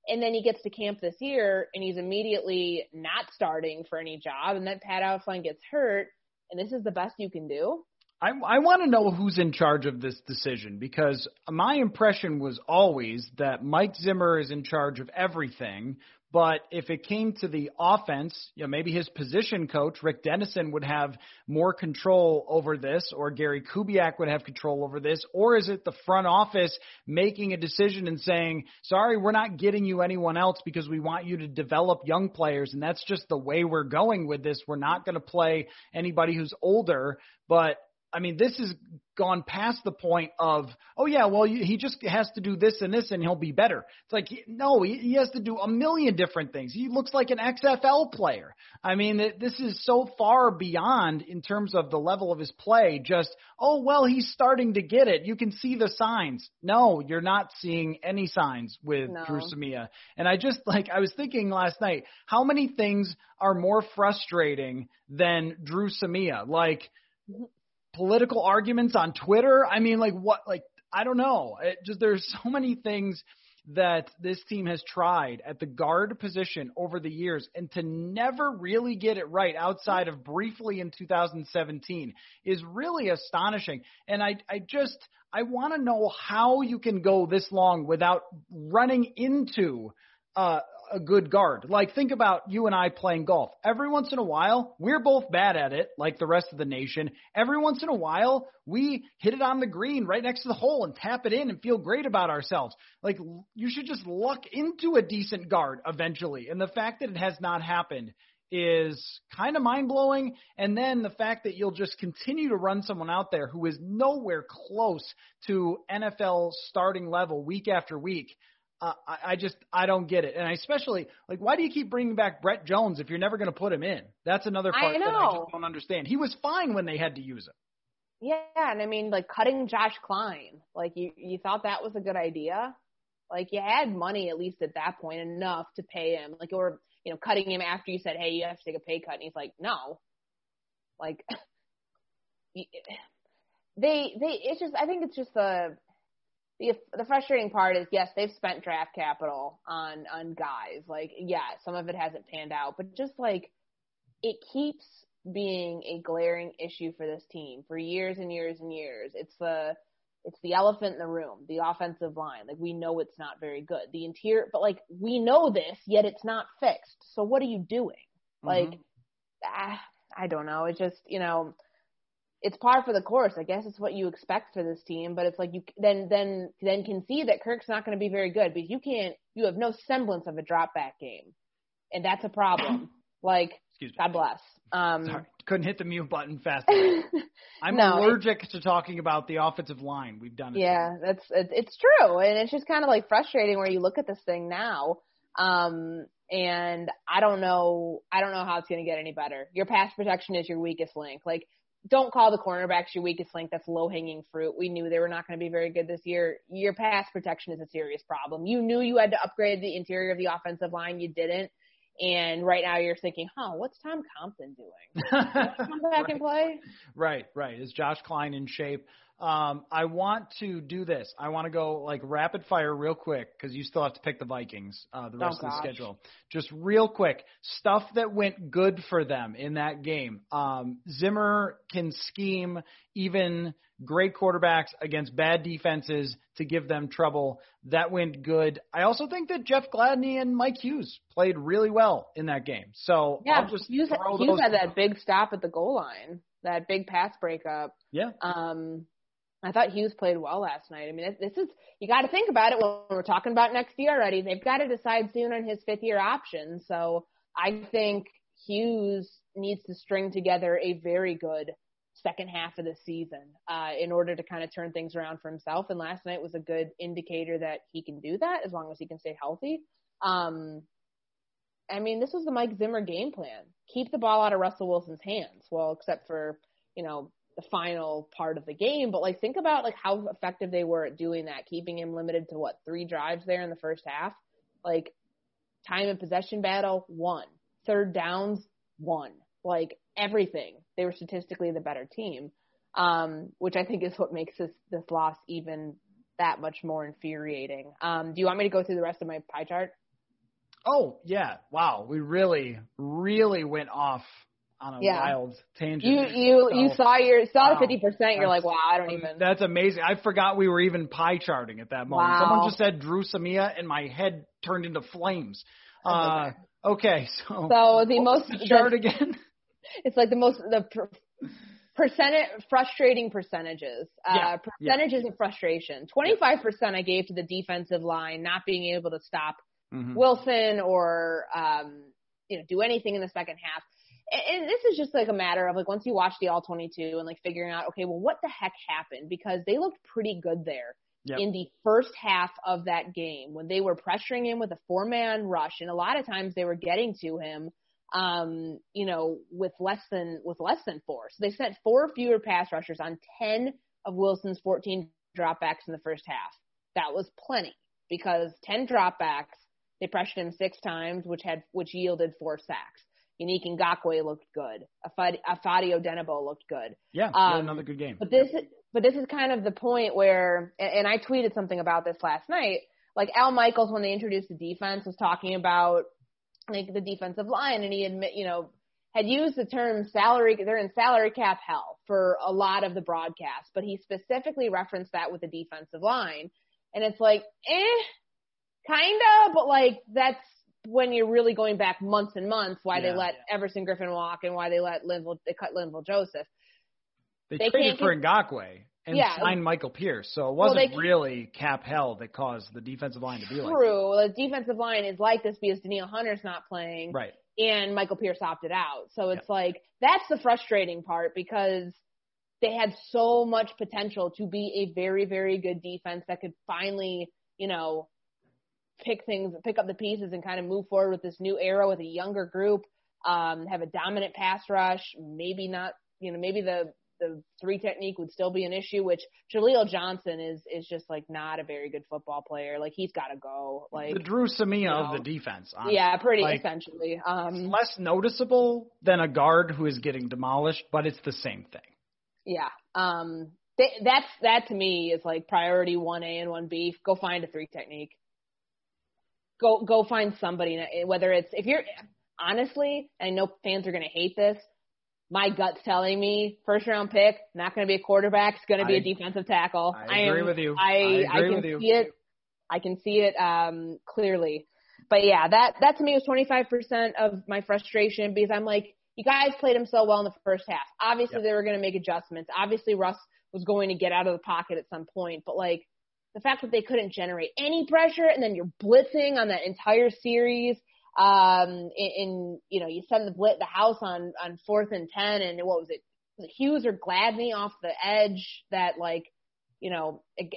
And then he gets to camp this year, and he's immediately not starting for any job, and then Pat Elflein gets hurt, and this is the best you can do. I, I want to know who's in charge of this decision because my impression was always that Mike Zimmer is in charge of everything. But if it came to the offense, you know, maybe his position coach, Rick Dennison, would have more control over this, or Gary Kubiak would have control over this, or is it the front office making a decision and saying, sorry, we're not getting you anyone else because we want you to develop young players, and that's just the way we're going with this. We're not going to play anybody who's older, but I mean, this has gone past the point of, oh yeah, well he just has to do this and this and he'll be better. It's like no, he, he has to do a million different things. He looks like an XFL player. I mean, this is so far beyond in terms of the level of his play. Just oh well, he's starting to get it. You can see the signs. No, you're not seeing any signs with no. Dru Samia. And I just like I was thinking last night, how many things are more frustrating than Dru Samia? Like political arguments on Twitter. I mean, like what? Like I don't know. It just there's so many things that this team has tried at the guard position over the years and to never really get it right outside of briefly in 2017 is really astonishing. And I I just I want to know how you can go this long without running into uh, a good guard. Like think about you and I playing golf. Every once in a while, we're both bad at it, like the rest of the nation. Every once in a while, we hit it on the green right next to the hole and tap it in and feel great about ourselves. Like you should just luck into a decent guard eventually. And the fact that it has not happened is kind of mind blowing. And then the fact that you'll just continue to run someone out there who is nowhere close to NFL starting level week after week uh, I, I just I don't get it, and I especially like why do you keep bringing back Brett Jones if you're never going to put him in? That's another part I that I just don't understand. He was fine when they had to use him. Yeah, and I mean like cutting Josh Kline, like you you thought that was a good idea. Like you had money at least at that point enough to pay him, like or you know cutting him after you said hey you have to take a pay cut, and he's like no, like <laughs> they they it's just I think it's just the the the frustrating part is yes, they've spent draft capital on on guys. Like yeah, some of it hasn't panned out, but just like it keeps being a glaring issue for this team for years and years and years. It's the it's the elephant in the room, the offensive line. Like we know it's not very good. The interior, but like we know this, yet it's not fixed. So what are you doing? Mm-hmm. Like, ah, I don't know. It just you know it's par for the course. I guess it's what you expect for this team, but it's like you then then then can see that Kirk's not going to be very good because you can't you have no semblance of a drop back game, and that's a problem. <clears throat> Like, Excuse me. God bless. Um, Sorry, couldn't hit the mute button fast <laughs> enough. I'm No, allergic to talking about the offensive line. We've done it. Yeah, that's it, it's true, and it's just kind of like frustrating where you look at this thing now, um, and I don't know, I don't know how it's going to get any better. Your pass protection is your weakest link. Like, don't call the cornerbacks your weakest link. That's low hanging fruit. We knew they were not going to be very good this year. Your pass protection is a serious problem. You knew you had to upgrade the interior of the offensive line. You didn't. And right now you're thinking, huh, what's Tom Compton doing? <laughs> Come back and play? Right, right. Is Josh Kline in shape? Um, I want to do this. I want to go like rapid fire real quick because you still have to pick the Vikings uh, the Oh, rest of the schedule. Just real quick, stuff that went good for them in that game. Um, Zimmer can scheme even great quarterbacks against bad defenses to give them trouble. That went good. I also think that Jeff Gladney and Mike Hughes played really well in that game. So Yeah, I'll just Hughes, Hughes had that big stop at the goal line, that big pass breakup. Yeah. Um, I thought Hughes played well last night. I mean, this is you got to think about it when we're talking about next year already. They've got to decide soon on his fifth year option. So I think Hughes needs to string together a very good second half of the season uh, in order to kind of turn things around for himself. And last night was a good indicator that he can do that as long as he can stay healthy. Um, I mean, this was the Mike Zimmer game plan. Keep the ball out of Russell Wilson's hands. Well, except for, you know, the final part of the game, but like think about like how effective they were at doing that, keeping him limited to what, three drives there in the first half. Like time and possession battle, one. Third downs, one. Like everything. They were statistically the better team. Um, which I think is what makes this this loss even that much more infuriating. Um, do you want me to go through the rest of my pie chart? Oh yeah! Wow, we really, really went off on a Yeah. wild tangent. You you you saw your saw wow. the fifty percent. You're like, wow, I don't even. <laughs> That's amazing. I forgot we were even pie charting at that moment. Wow. Someone just said Dru Samia, and my head turned into flames. Uh, okay, <laughs> so So the most the chart again? <laughs> it's like the most the per, percentage frustrating percentages. Yeah, Uh, percentages of frustration. Twenty five percent I gave to the defensive line not being able to stop Mhm. Wilson or um, you know do anything in the second half. And, and this is just like a matter of like once you watch the all 22 and like figuring out okay, well what the heck happened because they looked pretty good there Yep. in the first half of that game when they were pressuring him with a four man rush and a lot of times they were getting to him um you know with less than with less than four so they sent four fewer pass rushers on 10 of Wilson's 14 dropbacks in the first half that was plenty because 10 dropbacks they pressured him six times which had which yielded four sacks Yannick Ngakoue looked good. Afadi- Ifeadi Odenigbo looked good. Yeah, Um, another good game. But this, but this is kind of the point where, and and I tweeted something about this last night. Like Al Michaels, when they introduced the defense, was talking about like the defensive line, and he admit, you know, had used the term salary. They're in salary cap hell for a lot of the broadcast, but he specifically referenced that with the defensive line, and it's like, eh, kinda, but like that's when you're really going back months and months why Yeah. they let Everson Griffen walk and why they let Linval they cut Linval Joseph. They, they traded for Ngakoue and Yeah. signed Michael Pierce, so it wasn't can't- really cap hell that caused the defensive line to be like True. The defensive line is like this because Danielle Hunter's not playing. Right. and Michael Pierce opted out. So it's like that's the frustrating part because they had so much potential to be a very, very good defense that could finally, you know, pick things, pick up the pieces and kind of move forward with this new era with a younger group, um, have a dominant pass rush, maybe not, you know, maybe the the three technique would still be an issue, which Jaleel Johnson is is just like not a very good football player. Like he's got to go. Like the Dru Samia you of the defense. honestly. yeah, pretty Like, essentially. Um, less noticeable than a guard who is getting demolished, but it's the same thing. yeah. Um, th- that's that to me is like priority one A and one B. Go find a three technique. Go go find somebody. Whether it's if you're honestly, I know fans are gonna hate this. My gut's telling me first round pick, not going to be a quarterback, it's going to be I- a defensive tackle. I agree am, with you. I, I agree can with you. see it. I can see it um, clearly. But yeah, that that to me was 25% of my frustration because I'm like, you guys played him so well in the first half. Obviously, Yep. they were going to make adjustments. Obviously, Russ was going to get out of the pocket at some point. But like the fact that they couldn't generate any pressure and then you're blitzing on that entire series. Um, in, in you know, you send the blit the house on on fourth and ten, and what was it? Hughes or Gladney off the edge that like, you know, it,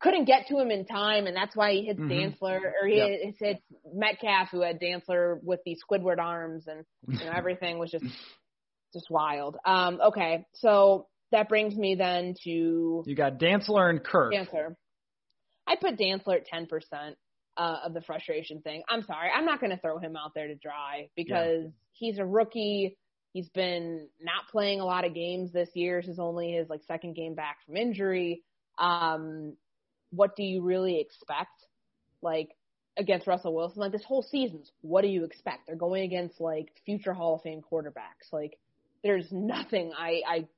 couldn't get to him in time, and that's why he hit mm-hmm. Dantzler, or he yep. hit Metcalf, who had Dantzler with these Squidward arms, and you know everything was just <laughs> just wild. Um, okay, so that brings me then to you got Dantzler and Kirk. Dantzler, I put Dantzler at ten percent uh, of the frustration thing. I'm sorry, I'm not going to throw him out there to dry because yeah. he's a rookie. He's been not playing a lot of games this year. This is only his like second game back from injury. Um, what do you really expect? Like against Russell Wilson, like this whole season's what do you expect? They're going against like future Hall of Fame quarterbacks. Like there's nothing I I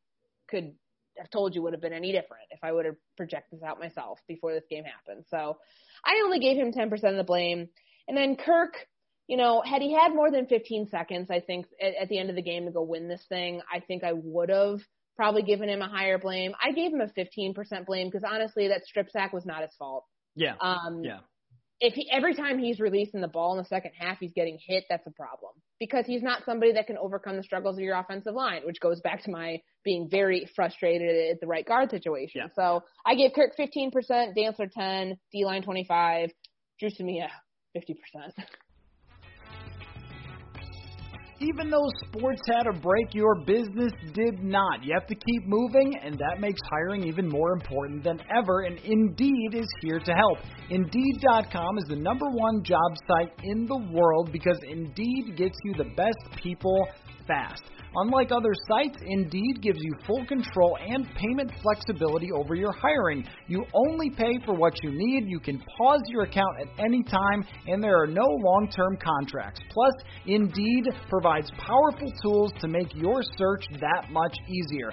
could have told you would have been any different if I would have projected this out myself before this game happened. So I only gave him 10% of the blame. And then Kirk, you know, had he had more than 15 seconds, I think at, at the end of the game to go win this thing, I think I would have probably given him a higher blame. I gave him a 15% blame because honestly, that strip sack was not his fault. Yeah. Um, yeah. If he, every time he's releasing the ball in the second half, he's getting hit, that's a problem because he's not somebody that can overcome the struggles of your offensive line, which goes back to my being very frustrated at the right guard situation. Yeah. So I gave Kirk 15%, Dantzler 10, D line 25, Dru Samia 50%. Even though sports had a break, your business did not. You have to keep moving, and that makes hiring even more important than ever, and Indeed is here to help. Indeed.com is the number one job site in the world because Indeed gets you the best people fast. Unlike other sites, Indeed gives you full control and payment flexibility over your hiring. You only pay for what you need, you can pause your account at any time, and there are no long term contracts. Plus, Indeed provides powerful tools to make your search that much easier,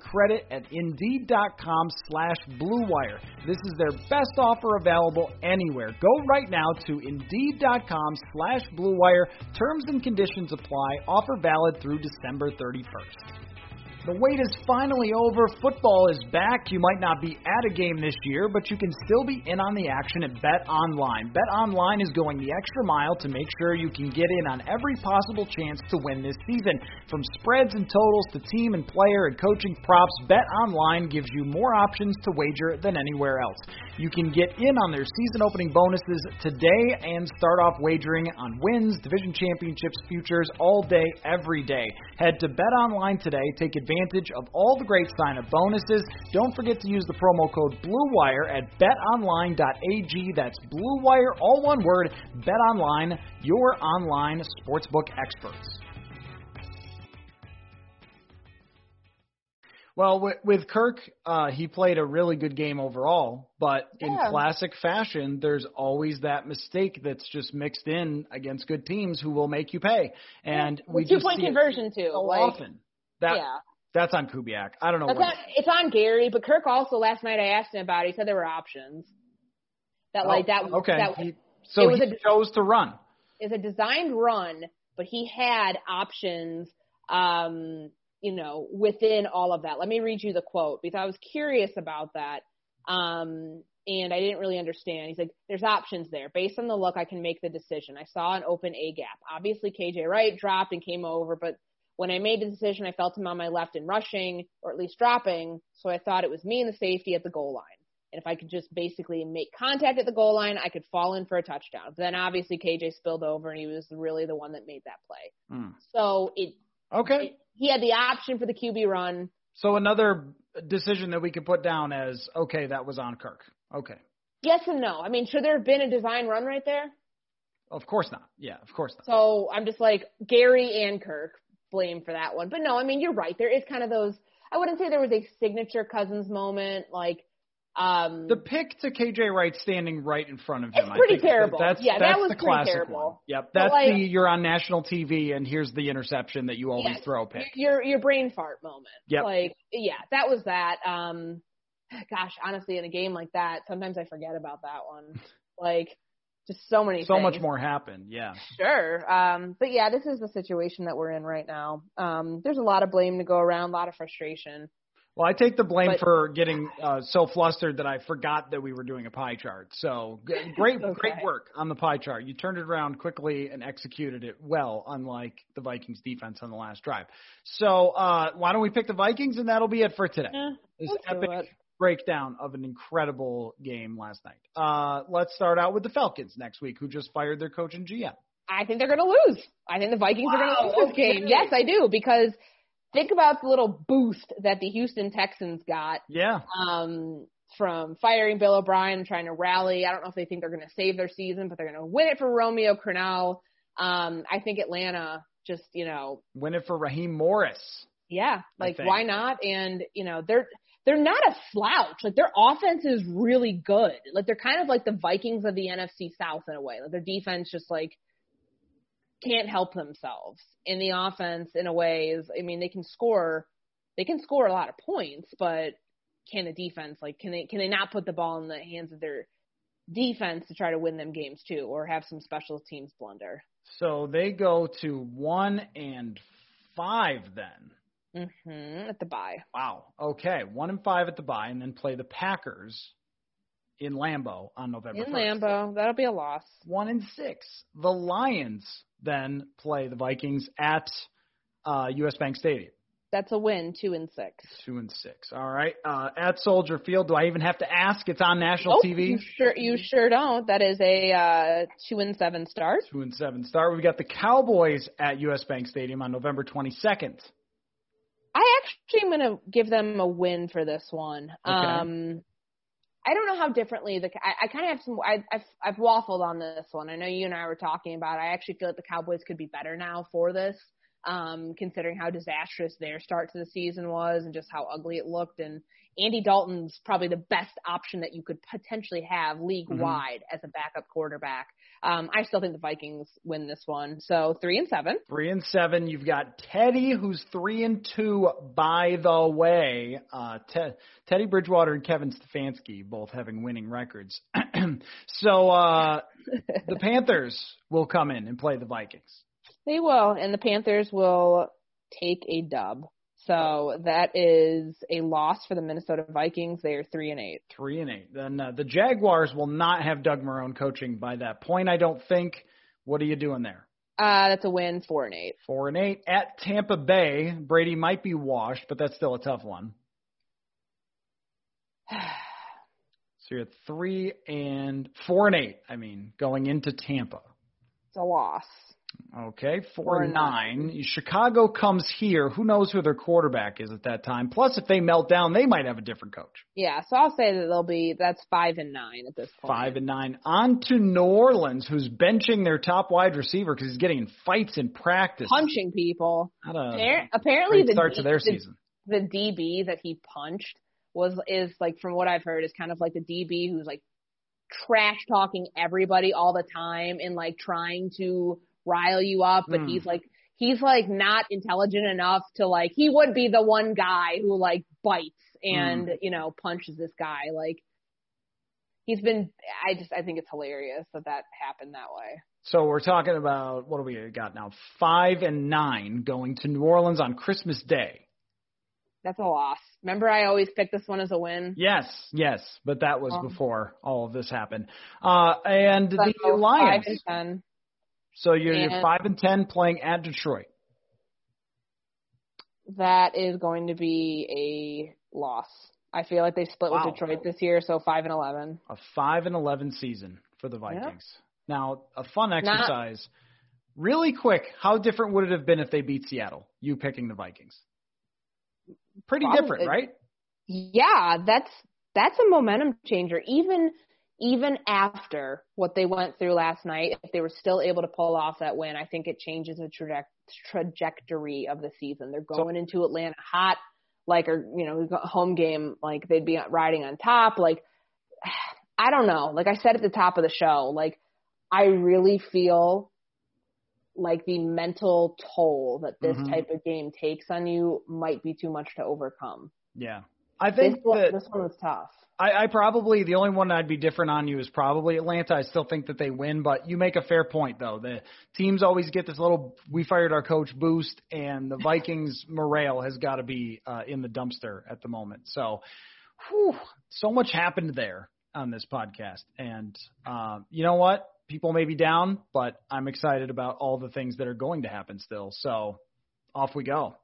credit at Indeed.com slash BlueWire. This is their best offer available anywhere. Go right now to Indeed.com slash BlueWire. Terms and conditions apply. Offer valid through December 31st. The wait is finally over. Football is back. You might not be at a game this year, but you can still be in on the action at Bet Online. Bet Online is going the extra mile to make sure you can get in on every possible chance to win this season. From spreads and totals to team and player and coaching props, Bet Online gives you more options to wager than anywhere else. You can get in on their season opening bonuses today and start off wagering on wins, division championships, futures all day, every day. Head to Bet Online today. Take advantage advantage of all the great sign up bonuses. Don't forget to use the promo code BLUEWIRE at betonline.ag. That's BLUEWIRE, all one word. BetOnline, your online sportsbook experts. Well, with, with Kirk, uh, he played a really good game overall, but yeah. in classic fashion, there's always that mistake that's just mixed in against good teams who will make you pay. And yeah. we two just point conversion too. So like, often. That yeah. That's on Kubiak. I don't know. What on, it's on Gary, but Kirk also last night I asked him about. it. He said there were options. That like oh, that. Okay. That, he, so he a, chose to run. It's a designed run, but he had options. Um, you know, within all of that. Let me read you the quote because I was curious about that. Um, and I didn't really understand. He's like, there's options there. Based on the look, I can make the decision. I saw an open A gap. Obviously, KJ Wright dropped and came over, but when I made the decision, I felt him on my left and rushing, or at least dropping, so I thought it was me and the safety at the goal line. And if I could just basically make contact at the goal line, I could fall in for a touchdown. But then obviously KJ spilled over and he was really the one that made that play. Mm. So it Okay. It, he had the option for the QB run. So another decision that we could put down as okay, that was on Kirk. Okay. Yes and no. I mean, should there have been a design run right there? Of course not. Yeah, of course not. So I'm just like Gary and Kirk blame for that one. But no, I mean, you're right. There is kind of those, I wouldn't say there was a signature Cousins moment. Like, Um, the pick to KJ Wright standing right in front of him. It's pretty I think terrible. That's, yeah, that's that was the pretty classic terrible. One. Yep, that's like- the you're on national TV and here's the interception that you always Yes. throw pick. your your brain fart moment. Yep. Like yeah, that was that. Um gosh, honestly in a game like that, sometimes I forget about that one. <laughs> Like just so many So things. much more happened. Yeah. Sure. Um but yeah, this is the situation that we're in right now. Um there's a lot of blame to go around, a lot of frustration. Well, I take the blame But- for getting uh, so flustered that I forgot that we were doing a pie chart. So <laughs> great, Okay. great work on the pie chart. You turned it around quickly and executed it well, unlike the Vikings defense on the last drive. So uh, why don't we pick the Vikings and that'll be it for today. Eh, This epic. Breakdown of an incredible game last night. Uh, let's start out with the Falcons next week, who just fired their coach and GM. I think they're going to lose. I think the Vikings are going to lose this game. Yes, I do because think about the little boost that the Houston Texans got Yeah. um, from firing Bill O'Brien, trying to rally. I don't know if they think they're going to save their season, but they're going to win it for Romeo Crennel. Um, I think Atlanta just, you know, Win it for Raheem Morris. yeah, like why not? And you know, they're they're not a slouch. Like their offense is really good. Like they're kind of like the Vikings of the NFC South in a way. Like their defense just like can't help themselves. In the offense, in a way, is I mean they can score, they can score a lot of points, but can the defense like can they can they not put the ball in the hands of their defense to try to win them games too, or have some special teams blunder? So they go to one and five then. Hmm At the bye. Wow. Okay. One and five at the bye, and then play the Packers in Lambeau on November In 1st. Lambeau, that'll be a loss. One and six. The Lions then play the Vikings at uh, U.S. Bank Stadium. That's a win, two and six. Two and six. All right. Uh, at Soldier Field. Do I even have to ask? It's on national Nope, TV. You sure you sure don't. That is a uh, two and seven start. Two and seven start. We've got the Cowboys at U.S. Bank Stadium on November 22nd. I actually am going to give them a win for this one. Um, I don't know how differently the I, I kind of have some. I, I've I've waffled on this one. I know you and I were talking about. It. I actually feel like the Cowboys could be better now for this, um, considering how disastrous their start to the season was and just how ugly it looked. And Andy Dalton's probably the best option that you could potentially have league wide as a backup quarterback. Um, I still think the Vikings win this one. So three and seven. Three and seven. You've got Teddy, who's three and two. By the way, uh, Te- Teddy Bridgewater and Kevin Stefanski both having winning records. <clears throat> so uh, the Panthers will come in and play the Vikings. They will, and the Panthers will take a dub. So that is a loss for the Minnesota Vikings. They are three and eight. Three and eight. Then uh, the Jaguars will not have Doug Marrone coaching by that point. I don't think. What are you doing there? Uh, that's a win, four and eight. Four and eight at Tampa Bay. Brady might be washed, but that's still a tough one. <sighs> So you're at three and four and eight. I mean, going into Tampa. It's a loss. Okay, four, and nine. Chicago comes here. Who knows who their quarterback is at that time? Plus, if they melt down, they might have a different coach. Yeah, so I'll say that they'll be that's five and nine at this point. Five and nine. On to New Orleans, who's benching their top wide receiver because he's getting in fights in practice. punching people. Not a Apparently, the start to their the- season. the DB that he punched was is like from what I've heard is kind of like the DB who's like trash talking everybody all the time and like trying to rile you up, but Mm. he's like he's like not intelligent enough to like he would be the one guy who like bites and you know punches this guy like he's been I just I think it's hilarious that that happened that way. So we're talking about what do we got now? Five and nine going to New Orleans on Christmas Day. That's a loss. Remember I always pick this one as a win. Yes, yes, but that was Um, before all of this happened. Uh, and the So, Lions. Five and ten. So you're, you're five and ten playing at Detroit. That is going to be a loss. I feel like they split Wow. with Detroit this year, so five and eleven. A five and eleven season for the Vikings. Now, a fun exercise. really quick, how different would it have been if they beat Seattle? You picking the Vikings. Pretty Probably- different, right? Yeah, that's that's a momentum changer. Even even after what they went through last night, if they were still able to pull off that win, I think it changes the traje- trajectory of the season. They're going into Atlanta hot. like or you know home game like they'd be riding on top like <sighs> I don't know like I said at the top of the show like I really feel like the mental toll that this mm-hmm. type of game takes on you might be too much to overcome. Yeah. I think this one, that this one was tough. I, I probably the only one I'd be different on you is probably Atlanta. I still think that they win, but you make a fair point though. The teams always get this little we fired our coach boost, and the Vikings <laughs> morale has got to be uh, in the dumpster at the moment. So, whew, so much happened there on this podcast, and uh, you know what? people may be down, but I'm excited about all the things that are going to happen still. So off we go.